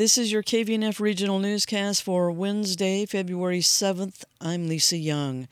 This is your KVNF regional newscast for Wednesday, February 7th. I'm Lisa Young.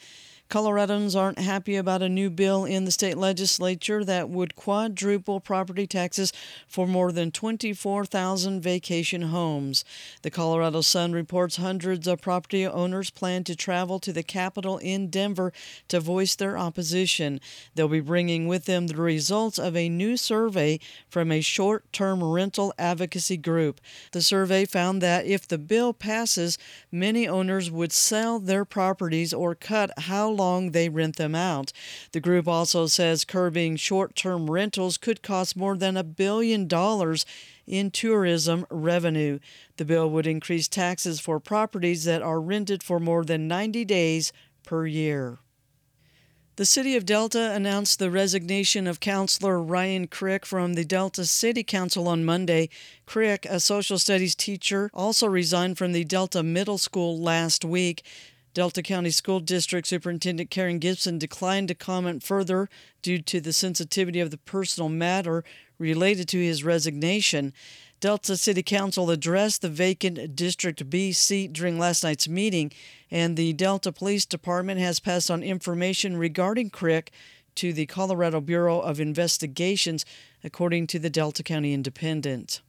Coloradans aren't happy about a new bill in the state legislature that would quadruple property taxes for more than 24,000 vacation homes. The Colorado Sun reports hundreds of property owners plan to travel to the Capitol in Denver to voice their opposition. They'll be bringing with them the results of a new survey from a short term rental advocacy group. The survey found that if the bill passes, many owners would sell their properties or cut how long they rent them out. The group also says curbing short term rentals could cost more than a billion dollars in tourism revenue. The bill would increase taxes for properties that are rented for more than 90 days per year. The City of Delta announced the resignation of Councilor Ryan Crick from the Delta City Council on Monday. Crick, a social studies teacher, also resigned from the Delta Middle School last week. Delta County School District Superintendent Caryn Gibson declined to comment further due to the sensitivity of the personal matter related to his resignation. Delta City Council addressed the vacant District B seat during last night's meeting, and the Delta Police Department has passed on information regarding Crick to the Colorado Bureau of Investigations, according to the Delta County Independent.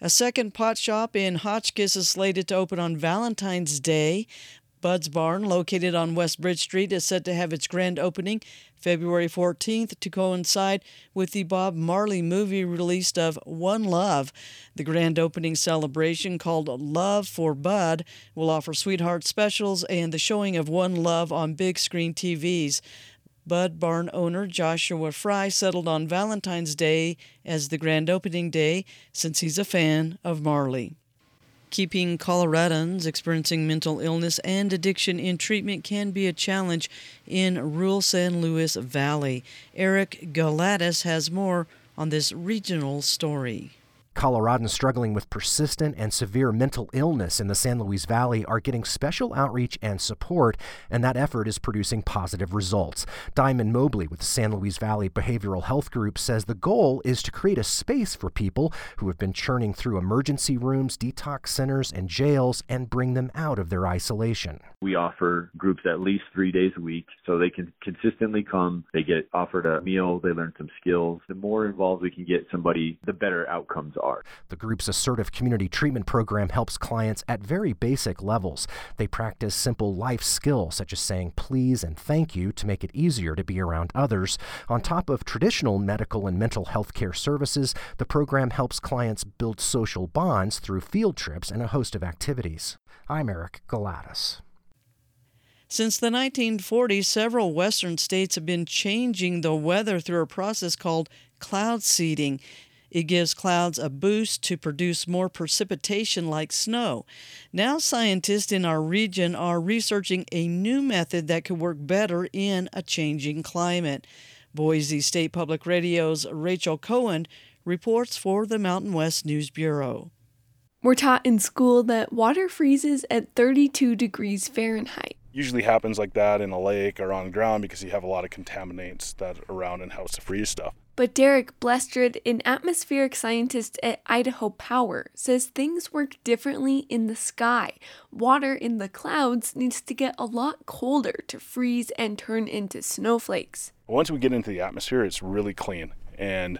A second pot shop in Hotchkiss is slated to open on Valentine's Day. Bud's Barn, located on West Bridge Street, is set to have its grand opening February 14th to coincide with the Bob Marley movie release of One Love. The grand opening celebration, called Love for Bud, will offer sweetheart specials and the showing of One Love on big screen TVs. Bud Barn owner Joshua Fry settled on Valentine's Day as the grand opening day since he's a fan of Marley. Keeping Coloradans experiencing mental illness and addiction in treatment can be a challenge in rural San Luis Valley. Eric Galatas has more on this regional story. Coloradans struggling with persistent and severe mental illness in the San Luis Valley are getting special outreach and support, and that effort is producing positive results. Diamond Mobley with the San Luis Valley Behavioral Health Group says the goal is to create a space for people who have been churning through emergency rooms, detox centers, and jails and bring them out of their isolation. We offer groups at least three days a week so they can consistently come. They get offered a meal, they learn some skills. The more involved we can get somebody, the better outcomes are. The group's assertive community treatment program helps clients at very basic levels. They practice simple life skills such as saying please and thank you to make it easier to be around others. On top of traditional medical and mental health care services, the program helps clients build social bonds through field trips and a host of activities. I'm Eric Galatas. Since the 1940s, several western states have been changing the weather through a process called cloud seeding. It gives clouds a boost to produce more precipitation like snow. Now, scientists in our region are researching a new method that could work better in a changing climate. Boise State Public Radio's Rachel Cohen reports for the Mountain West News Bureau. We're taught in school that water freezes at 32 degrees Fahrenheit. Usually happens like that in a lake or on ground because you have a lot of contaminants that are around and helps to freeze stuff. But Derek Blestrud, an atmospheric scientist at Idaho Power, says things work differently in the sky. Water in the clouds needs to get a lot colder to freeze and turn into snowflakes. Once we get into the atmosphere, it's really clean. And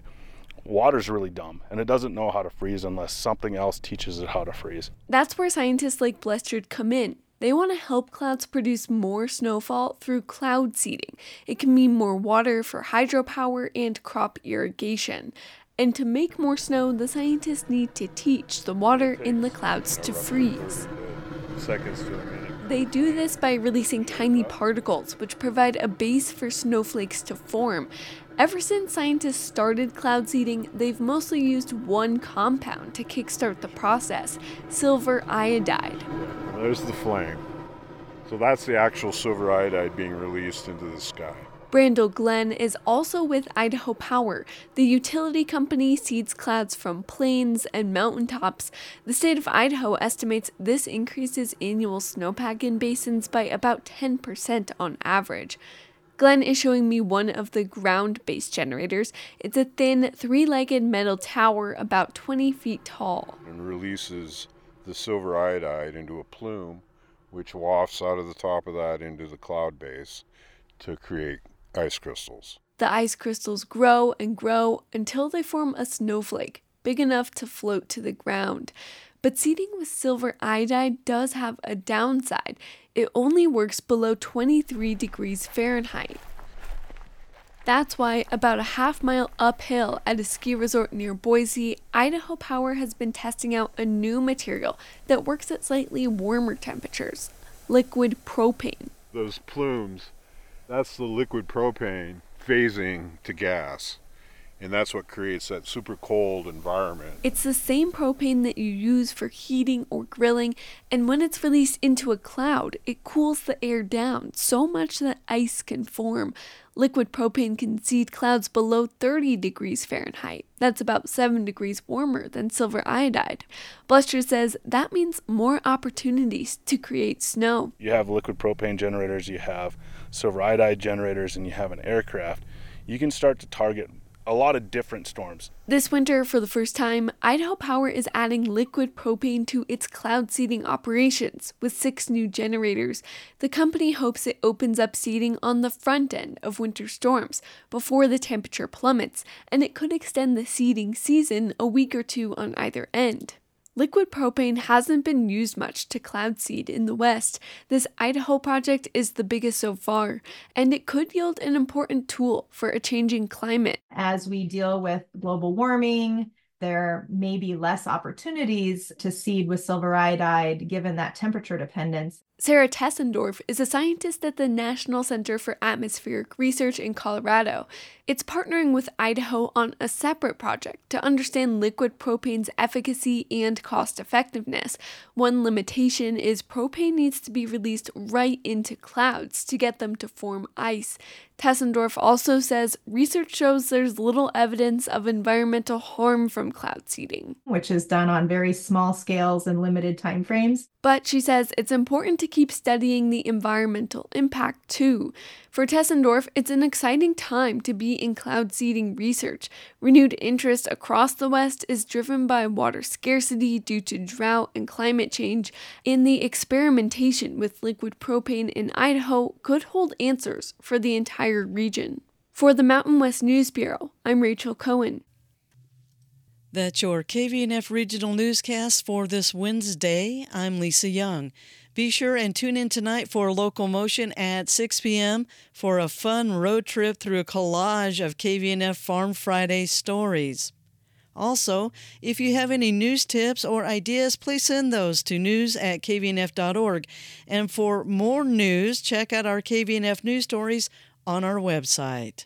water's really dumb and it doesn't know how to freeze unless something else teaches it how to freeze. That's where scientists like Blestrud come in. They want to help clouds produce more snowfall through cloud seeding. It can mean more water for hydropower and crop irrigation. And to make more snow, the scientists need to teach the water in the clouds to freeze. Seconds to a minute. They do this by releasing tiny particles, which provide a base for snowflakes to form. Ever since scientists started cloud seeding, they've mostly used one compound to kickstart the process silver iodide. There's the flame. So that's the actual silver iodide being released into the sky. Brandel Glenn is also with Idaho Power. The utility company seeds clouds from planes and mountaintops. The state of Idaho estimates this increases annual snowpack in basins by about 10% on average. Glenn is showing me one of the ground based generators. It's a thin, three legged metal tower about 20 feet tall. And releases the silver iodide into a plume, which wafts out of the top of that into the cloud base to create ice crystals. The ice crystals grow and grow until they form a snowflake big enough to float to the ground. But seeding with silver iodide does have a downside. It only works below 23 degrees Fahrenheit. That's why, about a half mile uphill at a ski resort near Boise, Idaho Power has been testing out a new material that works at slightly warmer temperatures liquid propane. Those plumes, that's the liquid propane phasing to gas and that's what creates that super cold environment. It's the same propane that you use for heating or grilling, and when it's released into a cloud, it cools the air down so much that ice can form. Liquid propane can seed clouds below 30 degrees Fahrenheit. That's about 7 degrees warmer than silver iodide. Blestrud says that means more opportunities to create snow. You have liquid propane generators, you have silver iodide generators, and you have an aircraft. You can start to target a lot of different storms. This winter, for the first time, Idaho Power is adding liquid propane to its cloud seeding operations with six new generators. The company hopes it opens up seeding on the front end of winter storms before the temperature plummets, and it could extend the seeding season a week or two on either end. Liquid propane hasn't been used much to cloud seed in the West. This Idaho project is the biggest so far, and it could yield an important tool for a changing climate. As we deal with global warming, there may be less opportunities to seed with silver iodide given that temperature dependence. Sarah Tessendorf is a scientist at the National Center for Atmospheric Research in Colorado. It's partnering with Idaho on a separate project to understand liquid propane's efficacy and cost effectiveness. One limitation is propane needs to be released right into clouds to get them to form ice. Tessendorf also says research shows there's little evidence of environmental harm from cloud seeding, which is done on very small scales and limited time frames. But she says it's important to keep studying the environmental impact too. For Tessendorf, it's an exciting time to be in cloud seeding research. Renewed interest across the West is driven by water scarcity due to drought and climate change, and the experimentation with liquid propane in Idaho could hold answers for the entire region. For the Mountain West News Bureau, I'm Rachel Cohen. That's your KVNF Regional Newscast for this Wednesday. I'm Lisa Young. Be sure and tune in tonight for Local Motion at 6 p.m. for a fun road trip through a collage of KVNF Farm Friday stories. Also, if you have any news tips or ideas, please send those to news at kvnf.org. And for more news, check out our KVNF news stories on our website.